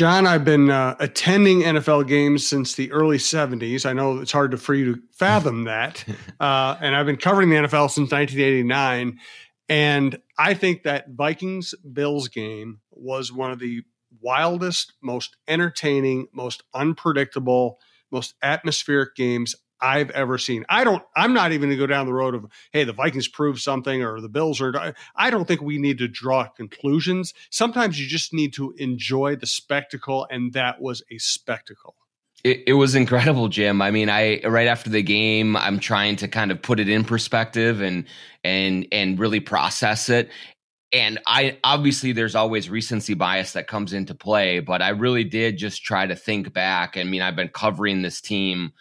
John, I've been uh, attending NFL games since the early 70s. I know it's hard to, for you to fathom that. Uh, and I've been covering the NFL since 1989. And I think that Vikings Bills game was one of the wildest, most entertaining, most unpredictable, most atmospheric games I've ever seen. I don't. I'm not even going to go down the road of hey, the Vikings proved something or the Bills are. I don't think we need to draw conclusions. Sometimes you just need to enjoy the spectacle, and that was a spectacle. It, it, was incredible, Jim. I mean, I right after the game, I'm trying to kind of put it in perspective and and and really process it. And I obviously there's always recency bias that comes into play, but I really did just try to think back. I mean, I've been covering this team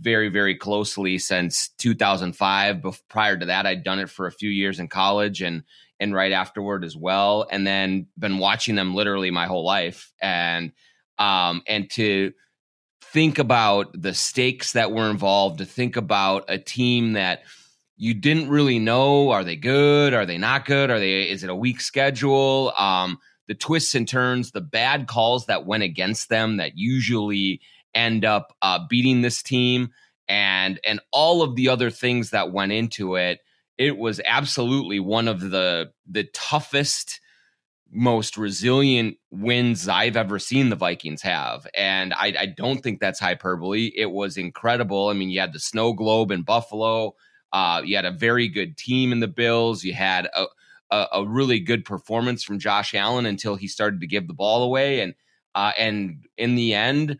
very, very closely since 2005. But prior to that, I'd done it for a few years in college and and right afterward as well, and then been watching them literally my whole life. And um, and to think about the stakes that were involved, to think about a team that you didn't really know are they good, are they not good, are they is it a weak schedule? Um, the twists and turns, the bad calls that went against them that usually end up uh, beating this team and and all of the other things that went into it it was absolutely one of the the toughest most resilient wins I've ever seen the Vikings have. And I, I, don't think that's hyperbole. It was incredible. I mean, you had the snow globe in Buffalo. Uh, you had a very good team in the Bills. You had a, a, a, really good performance from Josh Allen until he started to give the ball away. And uh, and in the end,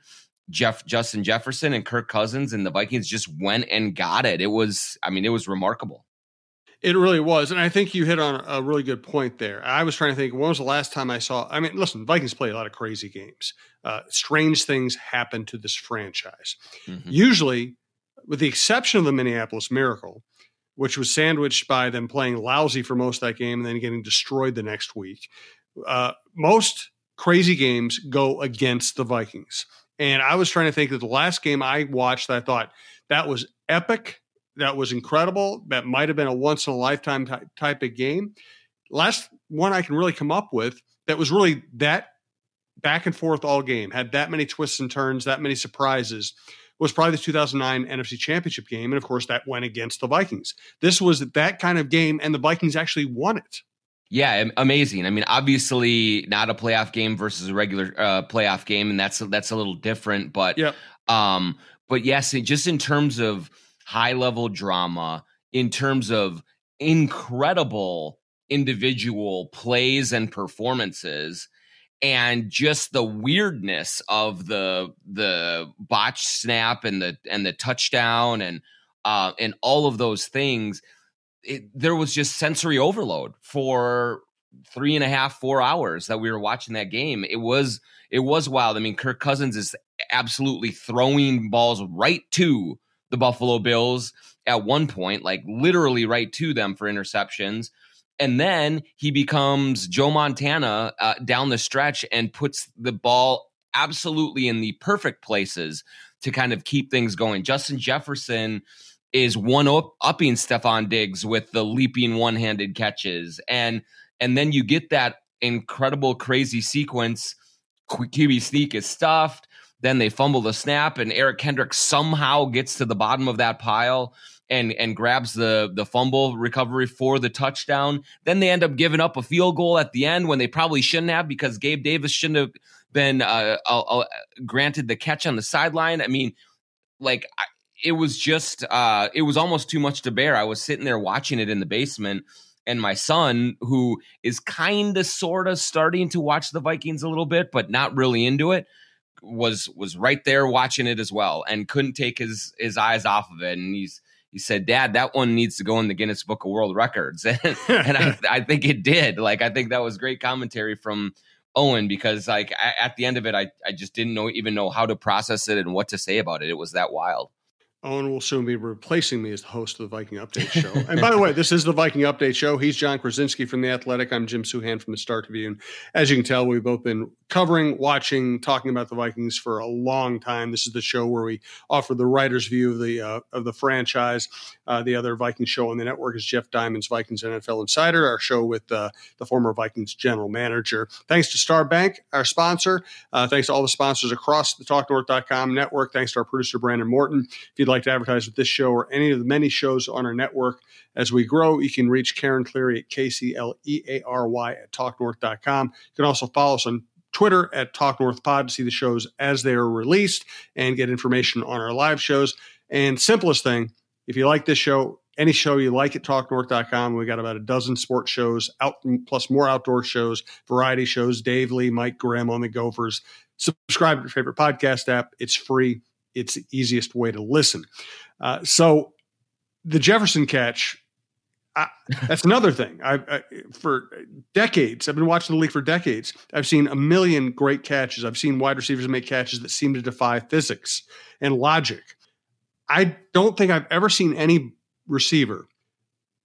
Jeff Justin Jefferson and Kirk Cousins and the Vikings just went and got it. It was, I mean, it was remarkable. It really was, and I think you hit on a really good point there. I was trying to think when was the last time I saw. I mean, listen, Vikings play a lot of crazy games. Uh, strange things happen to this franchise. Mm-hmm. Usually, with the exception of the Minneapolis Miracle, which was sandwiched by them playing lousy for most of that game and then getting destroyed the next week. Uh, most crazy games go against the Vikings. And I was trying to think that the last game I watched, I thought that was epic. That was incredible. That might have been a once in a lifetime type, type of game. Last one I can really come up with that was really that back and forth all game, had that many twists and turns, that many surprises, was probably the 2009 NFC Championship game. And of course, that went against the Vikings. This was that kind of game, and the Vikings actually won it. Yeah, amazing. I mean, obviously not a playoff game versus a regular uh, playoff game, and that's that's a little different. But yeah, um, but yes, just in terms of high level drama, in terms of incredible individual plays and performances, and just the weirdness of the the botch snap and the and the touchdown and uh, and all of those things it, there was just sensory overload for three and a half, four hours that we were watching that game. It was it was wild. I mean, Kirk Cousins is absolutely throwing balls right to the Buffalo Bills at one point, like literally right to them for interceptions. And then he becomes Joe Montana uh, down the stretch and puts the ball absolutely in the perfect places to kind of keep things going. Justin Jefferson is one upping Stefon Diggs with the leaping one handed catches. And and then you get that incredible crazy sequence. QB sneak is stuffed. Then they fumble the snap, and Eric Kendrick somehow gets to the bottom of that pile and and grabs the the fumble recovery for the touchdown. Then they end up giving up a field goal at the end when they probably shouldn't have because Gabe Davis shouldn't have been uh, uh, uh, granted the catch on the sideline. I mean, like it was just uh, it was almost too much to bear. I was sitting there watching it in the basement, and my son, who is kind of sort of starting to watch the Vikings a little bit, but not really into it, was was right there watching it as well, and couldn't take his his eyes off of it. And he's he said, "Dad, that one needs to go in the Guinness Book of World Records," and, and I, I think it did. Like I think that was great commentary from Owen because like at the end of it, I I just didn't know even know how to process it and what to say about it. It was that wild. Owen will soon be replacing me as the host of the Viking Update Show. and by the way, this is the Viking Update Show. He's Jon Krawczynski from The Athletic. I'm Jim Souhan from the Star Tribune. As you can tell, we've both been covering, watching, talking about the Vikings for a long time. This is the show where we offer the writer's view of the uh, of the franchise. Uh, the other Viking show on the network is Jeff Diamond's Vikings NFL Insider, our show with uh, the former Vikings general manager. Thanks to Star Bank, our sponsor. Uh, thanks to all the sponsors across the TalkNorth.com network. Thanks to our producer Brandon Morton. If you'd like to advertise with this show or any of the many shows on our network as we grow, you can reach Karen Cleary at K C L E A R Y at TalkNorth.com. You can also follow us on Twitter at Talk North Pod to see the shows as they are released and get information on our live shows. And simplest thing, if you like this show, any show you like at talknorth.com, we got about a dozen sports shows out plus more outdoor shows, variety shows, Dave Lee, Mike Graham on the Gophers. Subscribe to your favorite podcast app. It's free. It's the easiest way to listen. Uh, so the Jefferson catch I, that's another thing. I, I, for decades, I've been watching the league for decades. I've seen a million great catches. I've seen wide receivers make catches that seem to defy physics and logic. I don't think I've ever seen any receiver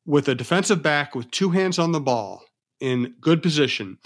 with a defensive back with two hands on the ball in good position,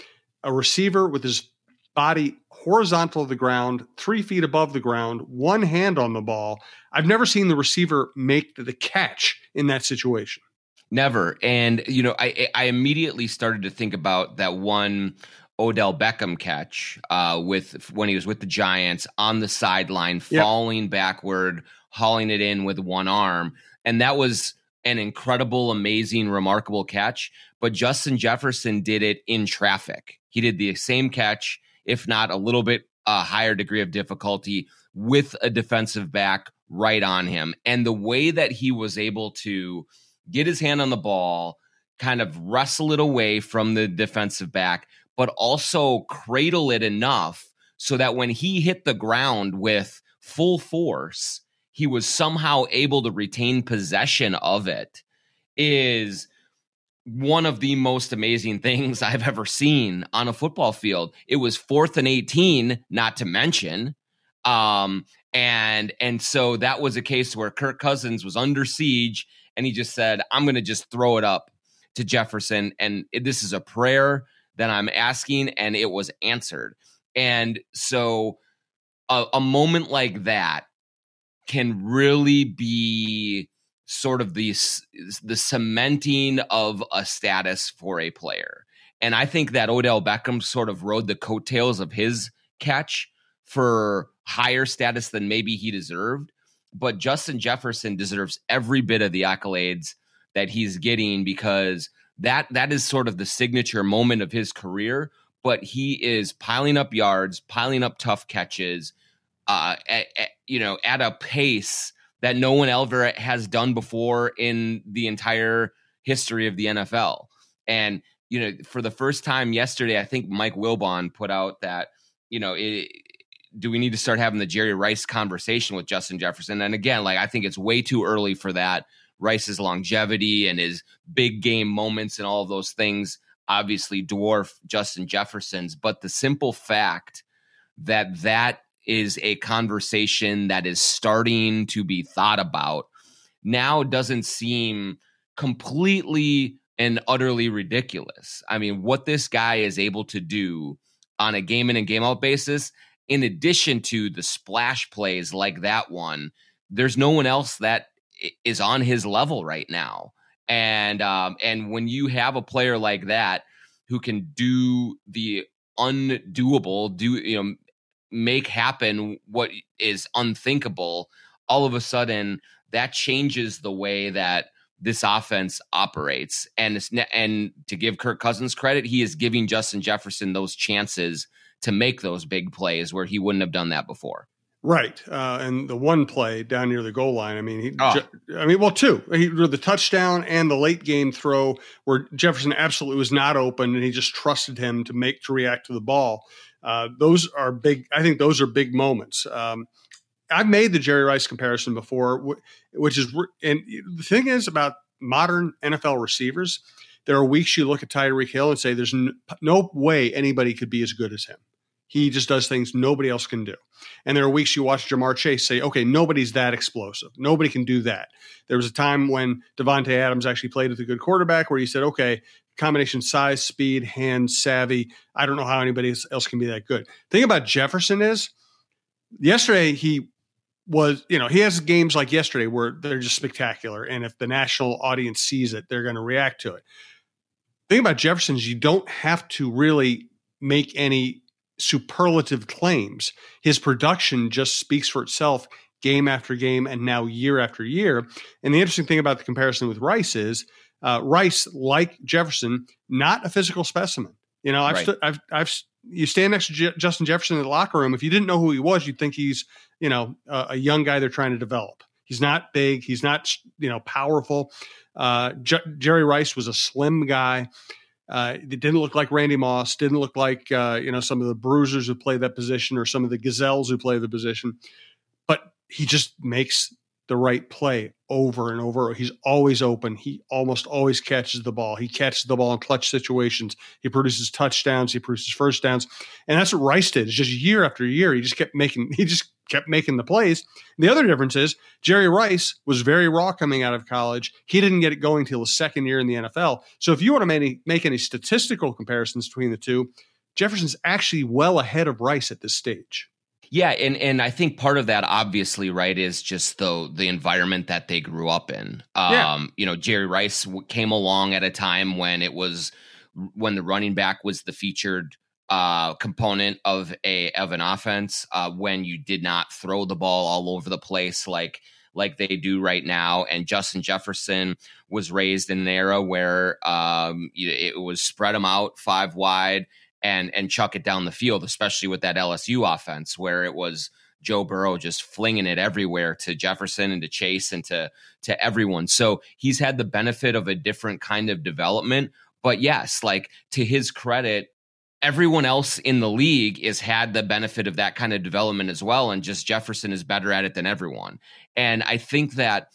a receiver with his body horizontal to the ground, three feet above the ground, one hand on the ball. I've never seen the receiver make the catch in that situation. Never. And you know, I I immediately started to think about that one Odell Beckham catch uh, with when he was with the Giants on the sideline, yep. falling backward, hauling it in with one arm, and that was an incredible, amazing, remarkable catch. But Justin Jefferson did it in traffic. He did the same catch, if not a little bit a higher degree of difficulty, with a defensive back right on him, and the way that he was able to get his hand on the ball, kind of wrestle it away from the defensive back, but also cradle it enough so that when he hit the ground with full force, he was somehow able to retain possession of it is one of the most amazing things I've ever seen on a football field. It was fourth and 18, not to mention. Um, and and so that was a case where Kirk Cousins was under siege and he just said, I'm to just throw it up to Jefferson. And this is a prayer that I'm asking, and it was answered. And so a, a moment like that can really be sort of the the cementing of a status for a player. And I think that Odell Beckham sort of rode the coattails of his catch for higher status than maybe he deserved but Justin Jefferson deserves every bit of the accolades that he's getting because that that is sort of the signature moment of his career. But he is piling up yards, piling up tough catches, uh, at, at, you know, at a pace that no one ever has done before in the entire history of the NFL. And you know, for the first time yesterday, I think Mike Wilbon put out that you know it, do we need to start having the Jerry Rice conversation with Justin Jefferson? And again, like I think it's way too early for that. Rice's longevity and his big game moments and all of those things obviously dwarf Justin Jefferson's, but the simple fact that that is a conversation that is starting to be thought about now doesn't seem completely and utterly ridiculous. I mean, what this guy is able to do on a game in and game out basis in addition to the splash plays like that one, there's no one else that is on his level right now. And um, and when you have a player like that who can do the undoable, do you know, make happen what is unthinkable, all of a sudden that changes the way that this offense operates. And and to give Kirk Cousins credit, he is giving Justin Jefferson those chances to make those big plays where he wouldn't have done that before. Right, uh, and the one play down near the goal line. I mean, he, oh. I mean, well, two. He the touchdown and the late game throw where Jefferson absolutely was not open, and he just trusted him to make to react to the ball. Uh, those are big. I think those are big moments. Um, I've made the Jerry Rice comparison before, which is, and the thing is about modern NFL receivers, there are weeks you look at Tyreek Hill and say, "There's no way anybody could be as good as him." He just does things nobody else can do. And there are weeks you watch Ja'Marr Chase say, okay, nobody's that explosive. Nobody can do that. There was a time when Davante Adams actually played with a good quarterback where he said, okay, combination size, speed, hand, savvy. I don't know how anybody else can be that good. Thing about Jefferson is yesterday he was, you know, he has games like yesterday where they're just spectacular. And if the national audience sees it, they're going to react to it. Thing about Jefferson is you don't have to really make any superlative claims. His production just speaks for itself game after game and now year after year. And the interesting thing about the comparison with Rice is uh, Rice, like Jefferson, not a physical specimen. You know, I've, right. stu- I've, I've, you stand next to J- Justin Jefferson in the locker room. If you didn't know who he was, you'd think he's, you know, a, a young guy they're trying to develop. He's not big. He's not, you know, powerful. Uh, J- Jerry Rice was a slim guy. Uh, it didn't look like Randy Moss. Didn't look like uh, you know some of the bruisers who play that position or some of the gazelles who play the position. But he just makes the right play over and over. He's always open. He almost always catches the ball. He catches the ball in clutch situations. He produces touchdowns. He produces first downs, and that's what Rice did. It's just year after year. He just kept making. He just kept making the plays. The other difference is Jerry Rice was very raw coming out of college. He didn't get it going till his second year in the NFL. So if you want to make any, make any statistical comparisons between the two, Jefferson's actually well ahead of Rice at this stage. Yeah, and and I think part of that obviously right is just the the environment that they grew up in. Um, yeah. you know, Jerry Rice came along at a time when it was when the running back was the featured uh, component of a of an offense uh, when you did not throw the ball all over the place like like they do right now. And Justin Jefferson was raised in an era where um, it was spread them out five wide and and chuck it down the field, especially with that LSU offense where it was Joe Burrow just flinging it everywhere to Jefferson and to Chase and to to everyone. So he's had the benefit of a different kind of development. But yes, like to his credit, everyone else in the league has had the benefit of that kind of development as well. And just Jefferson is better at it than everyone. And I think that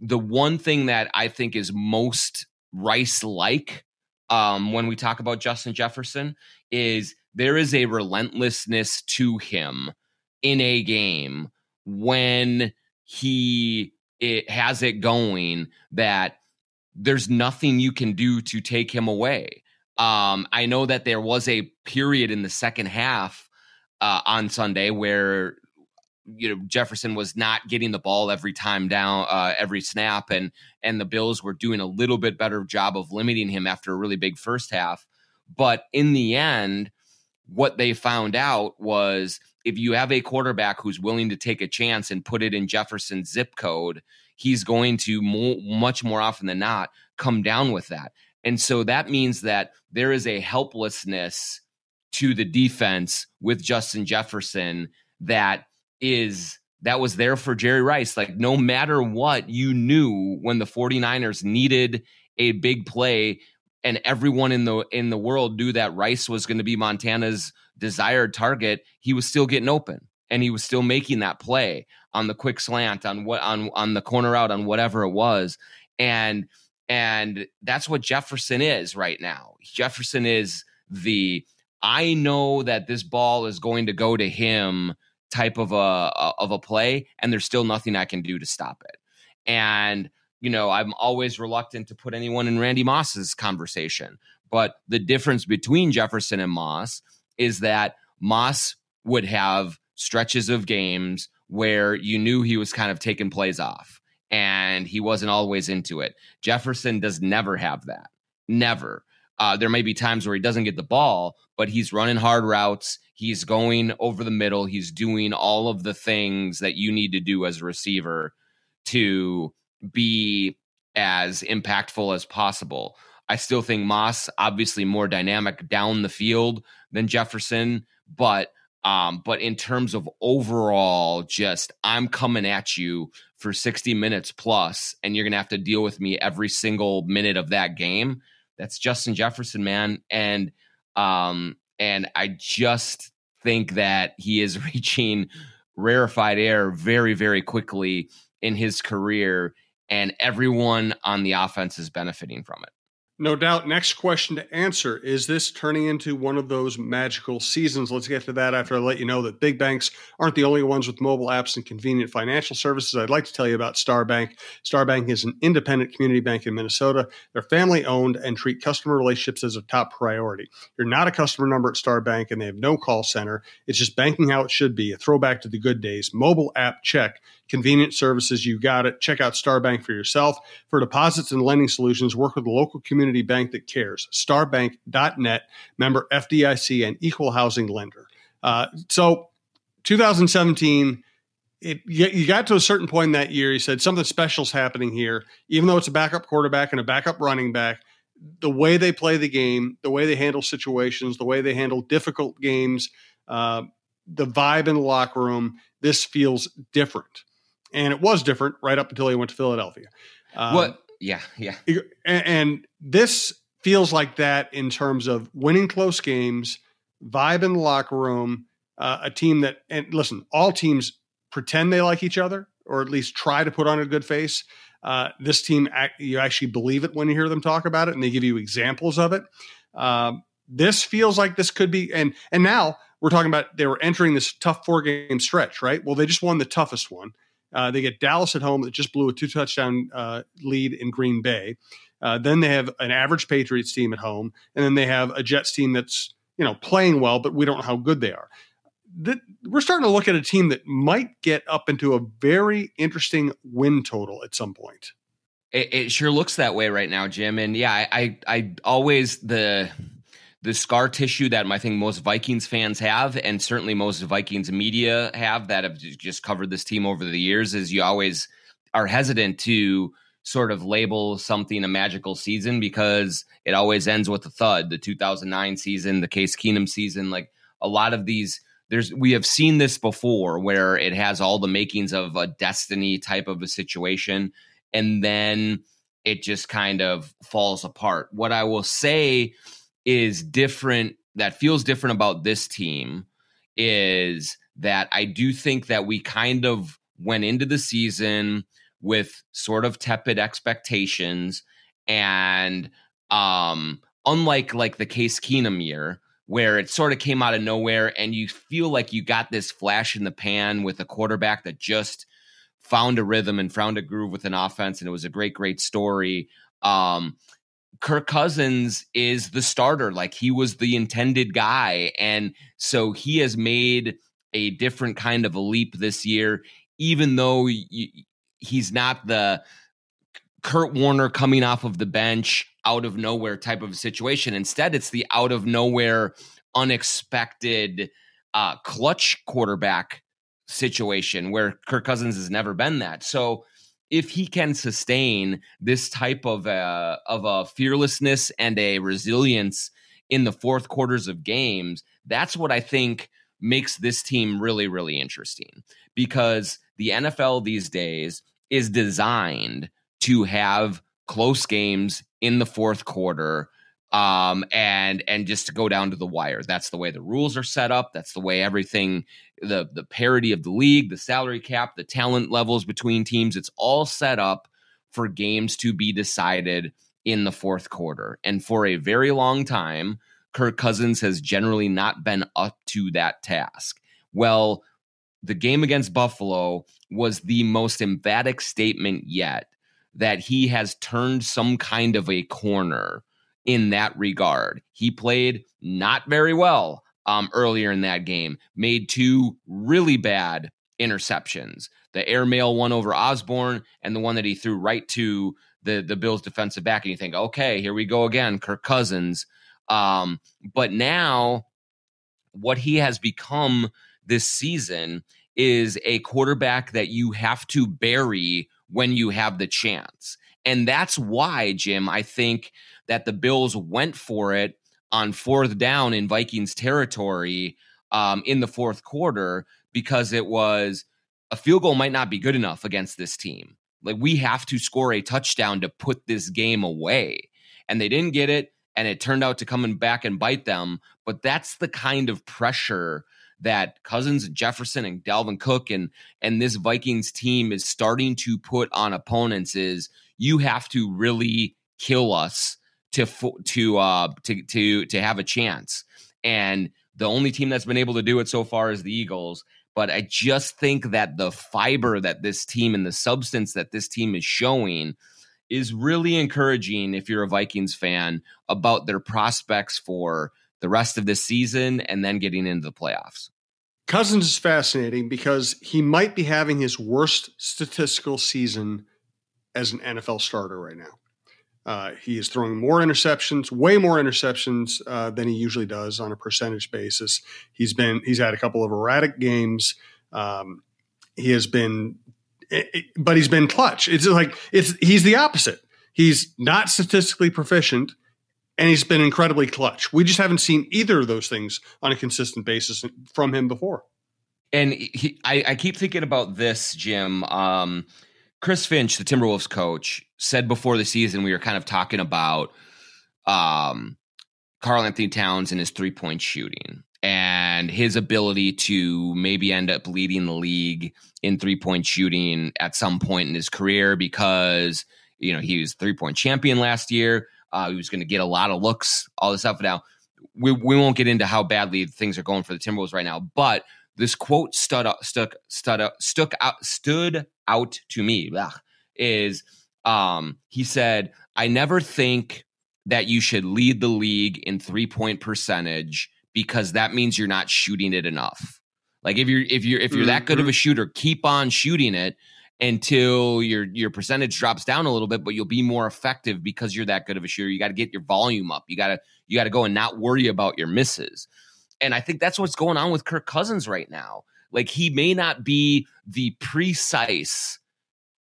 the one thing that I think is most Rice like um, when we talk about Justin Jefferson is there is a relentlessness to him in a game when he it has it going that there's nothing you can do to take him away. Um, I know that there was a period in the second half uh, on Sunday where you know Jefferson was not getting the ball every time down, uh, every snap, and and the Bills were doing a little bit better job of limiting him after a really big first half. But in the end, what they found out was if you have a quarterback who's willing to take a chance and put it in Jefferson's zip code, he's going to much more often than not come down with that. And so that means that there is a helplessness to the defense with Justin Jefferson that is that was there for Jerry Rice. Like no matter what, you knew when the 49ers needed a big play and everyone in the in the world knew that Rice was going to be Montana's desired target, he was still getting open and he was still making that play on the quick slant on what on on the corner out on whatever it was. And and that's what Jefferson is right now. Jefferson is the I know that this ball is going to go to him type of a of a play and there's still nothing I can do to stop it. And you know, I'm always reluctant to put anyone in Randy Moss's conversation. But the difference between Jefferson and Moss is that Moss would have stretches of games where you knew he was kind of taking plays off and he wasn't always into it. Jefferson does never have that. Never. Uh, there may be times where he doesn't get the ball, but he's running hard routes. He's going over the middle. He's doing all of the things that you need to do as a receiver to be as impactful as possible. I still think Moss obviously more dynamic down the field than Jefferson, but um, but in terms of overall, just I'm coming at you for 60 minutes plus, and you're gonna have to deal with me every single minute of that game. That's Justin Jefferson, man, and um, and I just think that he is reaching rarefied air very, very quickly in his career and everyone on the offense is benefiting from it. No doubt. Next question to answer Is this turning into one of those magical seasons? Let's get to that after I let you know that big banks aren't the only ones with mobile apps and convenient financial services. I'd like to tell you about Star Bank. Star Bank is an independent community bank in Minnesota. They're family owned and treat customer relationships as a top priority. You're not a customer number at Star Bank and they have no call center. It's just banking how it should be, a throwback to the good days. Mobile app check convenient services. You got it. Check out Starbank for yourself. For deposits and lending solutions, work with a local community bank that cares. Starbank.net, member FDIC, and equal housing lender. Uh, so, 2017, it, you got to a certain point in that year. You said something special's happening here, even though it's a backup quarterback and a backup running back. The way they play the game, the way they handle situations, the way they handle difficult games, uh, the vibe in the locker room, this feels different and it was different right up until he went to Philadelphia. Um, what? Yeah, yeah. And, and, this feels like that in terms of winning close games, vibe in the locker room, uh, a team that and listen, all teams pretend they like each other or at least try to put on a good face. Uh, this team, you actually believe it when you hear them talk about it, and they give you examples of it. Um, this feels like this could be, and and now we're talking about they were entering this tough four game stretch, right? Well, they just won the toughest one. Uh, they get Dallas at home that just blew a two touchdown uh, lead in Green Bay. Uh, then they have an average Patriots team at home, and then they have a Jets team that's you know playing well, but we don't know how good they are. The, we're starting to look at a team that might get up into a very interesting win total at some point. It, it sure looks that way right now, Jim. And yeah, I, I, I always the the scar tissue that I think most Vikings fans have, and certainly most Vikings media have that have just covered this team over the years, is you always are hesitant to sort of label something a magical season because it always ends with a thud. The 2009 season, the Case Keenum season, like a lot of these there's we have seen this before where it has all the makings of a destiny type of a situation and then it just kind of falls apart. What I will say is different that feels different about this team is that I do think that we kind of went into the season with sort of tepid expectations and um unlike like the Case Keenum year where it sort of came out of nowhere and you feel like you got this flash in the pan with a quarterback that just found a rhythm and found a groove with an offense and it was a great great story. Um Kirk Cousins is the starter. Like he was the intended guy. And so he has made a different kind of a leap this year, even though he's not the Kurt Warner coming off of the bench out of nowhere type of situation. Instead, it's the out of nowhere, unexpected, uh, clutch quarterback situation where Kirk Cousins has never been that. So if he can sustain this type of a, of a fearlessness and a resilience in the fourth quarters of games, that's what I think makes this team really, really interesting. Because the NFL these days is designed to have close games in the fourth quarter um, and and just to go down to the wire. That's the way the rules are set up. That's the way everything the the parity of the league, the salary cap, the talent levels between teams. It's all set up for games to be decided in the fourth quarter. And for a very long time, Kirk Cousins has generally not been up to that task. Well, the game against Buffalo was the most emphatic statement yet that he has turned some kind of a corner in that regard. He played not very well um, earlier in that game, made two really bad interceptions the airmail one over Osborn and the one that he threw right to the, the Bills defensive back. And you think, okay, here we go again, Kirk Cousins. Um, but now, what he has become this season is a quarterback that you have to bury when you have the chance. And that's why, Jim, I think that the Bills went for it on fourth down in Vikings territory um, in the fourth quarter because it was a field goal might not be good enough against this team. Like we have to score a touchdown to put this game away. And they didn't get it. And it turned out to come back and bite them. But that's the kind of pressure that Cousins and Jefferson and Dalvin Cook and and this Vikings team is starting to put on opponents is you have to really kill us to to uh to to to have a chance. And the only team that's been able to do it so far is the Eagles. But I just think that the fiber that this team and the substance that this team is showing is really encouraging if you're a Vikings fan about their prospects for the rest of the season and then getting into the playoffs. Cousins is fascinating because he might be having his worst statistical season as an NFL starter right now. Uh, he is throwing more interceptions, way more interceptions uh, than he usually does on a percentage basis. He's been he's had a couple of erratic games. Um, he has been, it, it, but he's been clutch. It's like it's he's the opposite. He's not statistically proficient, and he's been incredibly clutch. We just haven't seen either of those things on a consistent basis from him before. And he, I, I keep thinking about this, Jim. Um, Chris Finch, the Timberwolves coach, said before the season we were kind of talking about um, Karl-Anthony Towns and his three point shooting and his ability to maybe end up leading the league in three point shooting at some point in his career because you know he was three point champion last year. Uh, he was going to get a lot of looks, all this stuff. Now we we won't get into how badly things are going for the Timberwolves right now, but this quote stood up, stuck, stood stuck out, stood out to me. Ugh, is um, he said, "I never think that you should lead the league in three point percentage because that means you're not shooting it enough. Like if you're if you're if you're mm-hmm. that good of a mm-hmm. shooter, keep on shooting it." until your your percentage drops down a little bit but you'll be more effective because you're that good of a shooter you got to get your volume up you got to you got to go and not worry about your misses and I think that's what's going on with Kirk Cousins right now. Like he may not be the precise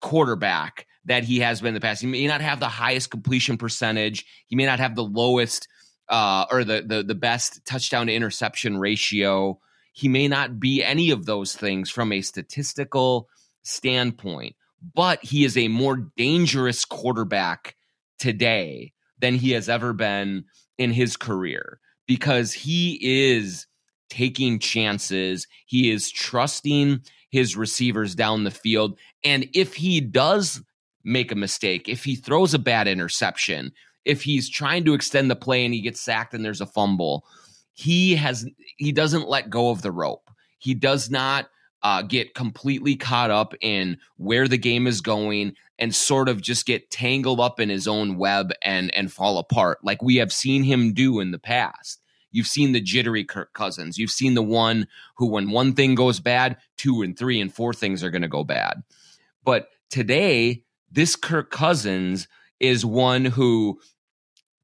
quarterback that he has been in the past. He may not have the highest completion percentage. He may not have the lowest uh, or the, the the best touchdown to interception ratio. He may not be any of those things from a statistical standpoint, but he is a more dangerous quarterback today than he has ever been in his career because he is taking chances. He is trusting his receivers down the field. And if he does make a mistake, if he throws a bad interception, if he's trying to extend the play and he gets sacked and there's a fumble, he has he doesn't let go of the rope. He does not uh, get completely caught up in where the game is going and sort of just get tangled up in his own web and and fall apart like we have seen him do in the past. You've seen the jittery Kirk Cousins. You've seen the one who, when one thing goes bad, two and three and four things are going to go bad. But today, this Kirk Cousins is one who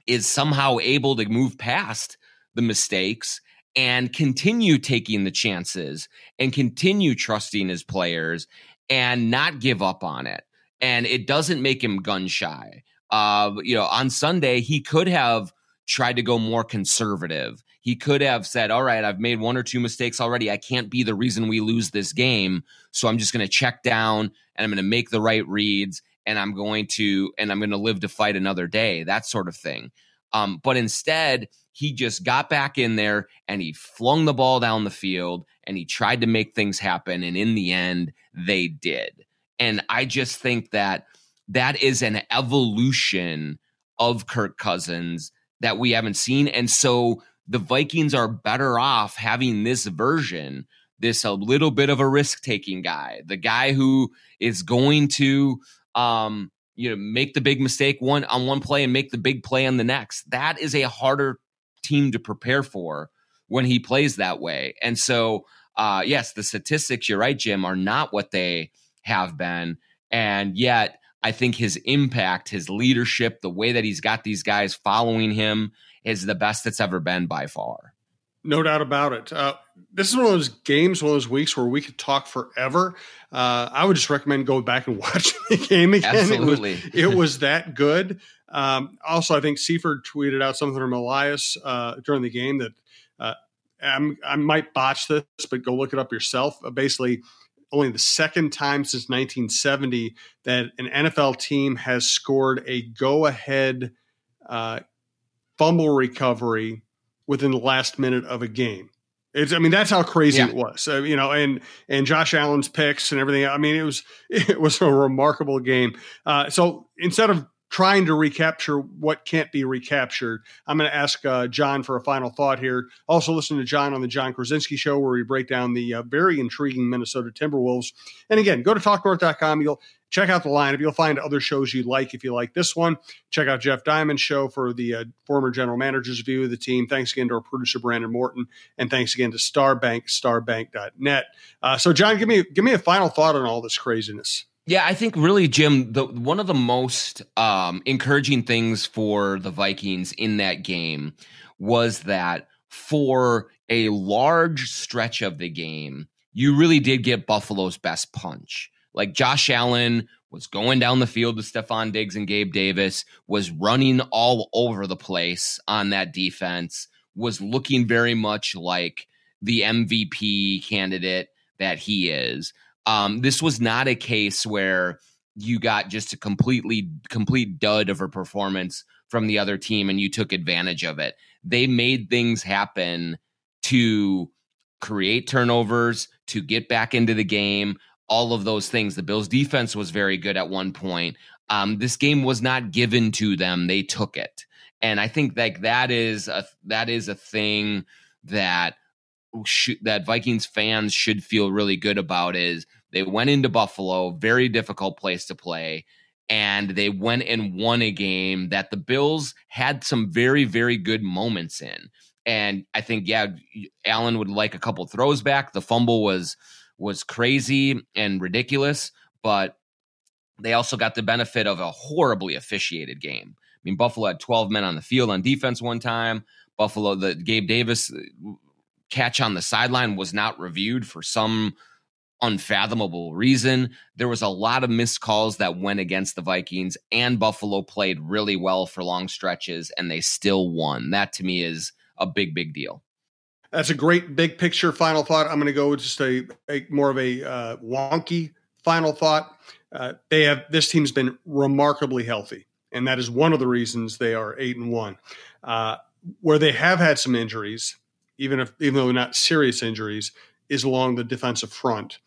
is somehow able to move past the mistakes and continue taking the chances and continue trusting his players and not give up on it. And it doesn't make him gun shy. Uh, you know, on Sunday, he could have tried to go more conservative. He could have said, All right, I've made one or two mistakes already. I can't be the reason we lose this game. So I'm just going to check down and I'm going to make the right reads and I'm going to, and I'm going to live to fight another day, that sort of thing. Um, but instead, he just got back in there and he flung the ball down the field and he tried to make things happen. And in the end, they did. And I just think that that is an evolution of Kirk Cousins that we haven't seen. And so the Vikings are better off having this version, this a little bit of a risk taking guy, the guy who is going to, um, you know, make the big mistake one on one play and make the big play on the next. That is a harder team to prepare for when he plays that way. And so, uh, yes, the statistics, you're right, Jim, are not what they have been. And yet, I think his impact, his leadership, the way that he's got these guys following him is the best that's ever been by far. No doubt about it. Uh, this is one of those games, one of those weeks where we could talk forever. Uh, I would just recommend going back and watching the game again. Absolutely. It was, it was that good. Um, also, I think Seifert tweeted out something from Elias uh, during the game that uh, i might botch this, but go look it up yourself. Uh, basically, only the second time since 1970 that an NFL team has scored a go ahead uh, fumble recovery within the last minute of a game. It's, I mean, that's how crazy yeah. it was, uh, you know, and, and Josh Allen's picks and everything. I mean, it was, it was a remarkable game. Uh, so instead of trying to recapture what can't be recaptured. I'm going to ask uh, John for a final thought here. Also, listen to John on the Jon Krawczynski Show, where we break down the uh, very intriguing Minnesota Timberwolves. And again, go to talknorth.com. You'll check out the lineup. You'll find other shows you like if you like this one. Check out Jeff Diamond's show for the uh, former general manager's view of the team. Thanks again to our producer Brandon Morton, and thanks again to Starbank, starbank.net. Uh, so, John, give me give me a final thought on all this craziness. Yeah, I think really, Jim, the one of the most um, encouraging things for the Vikings in that game was that for a large stretch of the game, you really did get Buffalo's best punch. Like Josh Allen was going down the field with Stefon Diggs and Gabe Davis, was running all over the place on that defense, was looking very much like the MVP candidate that he is. Um, this was not a case where you got just a completely complete dud of a performance from the other team and you took advantage of it. They made things happen to create turnovers, to get back into the game, all of those things. The Bills defense was very good at one point. Um, this game was not given to them; they took it, and I think like that is a that is a thing that that Vikings fans should feel really good about. Is they went into Buffalo, very difficult place to play, and they went and won a game that the Bills had some very very good moments in. And I think yeah, Allen would like a couple throws back. The fumble was was crazy and ridiculous, but they also got the benefit of a horribly officiated game. I mean, Buffalo had 12 men on the field on defense one time. Buffalo, the Gabe Davis catch on the sideline was not reviewed for some unfathomable reason. There was a lot of missed calls that went against the Vikings, and Buffalo played really well for long stretches, and they still won. That to me is a big, big deal. That's a great big picture final thought. I'm going to go with just a, a more of a uh, wonky final thought. Uh, they have this team's been remarkably healthy, and that is one of the reasons they are eight and one. Uh, where they have had some injuries, even if even though not serious injuries, is along the defensive front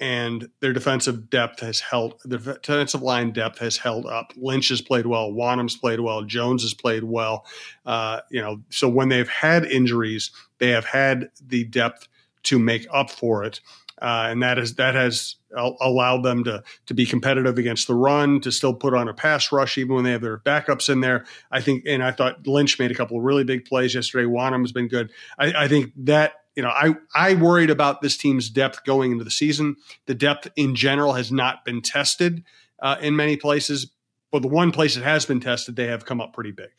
and their defensive depth has held the defensive line depth has held up. Lynch has played well, Wonnum's played well, Jones has played well. Uh, you know, so when they've had injuries, they have had the depth to make up for it. Uh, and that is that has allowed them to to be competitive against the run, to still put on a pass rush even when they have their backups in there. I think, and I thought Lynch made a couple of really big plays yesterday. Wonnum has been good. I, I think that you know, I I worried about this team's depth going into the season. The depth in general has not been tested uh, in many places, but the one place it has been tested, they have come up pretty big.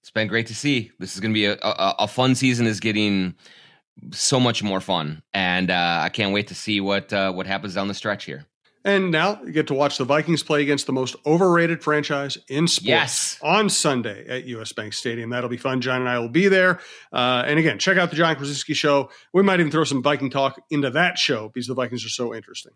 It's been great to see. This is going to be a, a, a, fun season. Is getting so much more fun, and uh, I can't wait to see what uh, what happens down the stretch here. And now you get to watch the Vikings play against the most overrated franchise in sports yes. on Sunday at US Bank Stadium. That'll be fun. John and I will be there. Uh, and again, check out the Jon Krawczynski show. We might even throw some Viking talk into that show because the Vikings are so interesting.